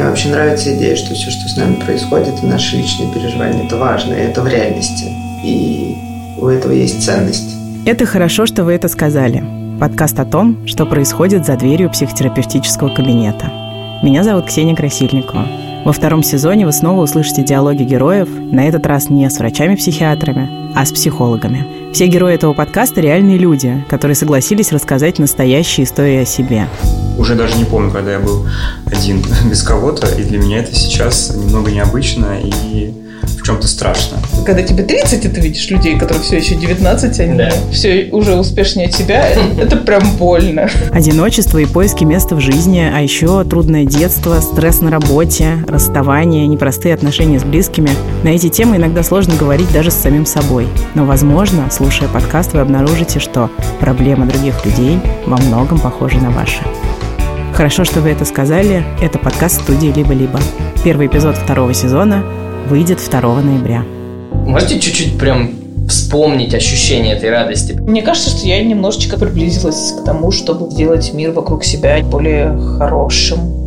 Мне вообще нравится идея, что все, что с нами происходит, и наши личные переживания, это важно, и это в реальности. И у этого есть ценность. Это хорошо, что вы это сказали. Подкаст о том, что происходит за дверью психотерапевтического кабинета. Меня зовут Ксения Красильникова. Во втором сезоне вы снова услышите диалоги героев, на этот раз не с врачами-психиатрами, а с психологами. Все герои этого подкаста – реальные люди, которые согласились рассказать настоящие истории о себе. Уже даже не помню, когда я был один без кого-то, и для меня это сейчас немного необычно и в чем-то страшно. Когда тебе 30, и ты видишь людей, которые все еще 19, они да. все уже успешнее тебя, это прям больно. Одиночество и поиски места в жизни, а еще трудное детство, стресс на работе, расставание, непростые отношения с близкими. На эти темы иногда сложно говорить даже с самим собой. Но, возможно, слушая подкаст, вы обнаружите, что проблемы других людей во многом похожи на ваши. Хорошо, что вы это сказали. Это подкаст студии «Либо-либо». Первый эпизод второго сезона выйдет 2 ноября. Можете чуть-чуть прям вспомнить ощущение этой радости? Мне кажется, что я немножечко приблизилась к тому, чтобы сделать мир вокруг себя более хорошим,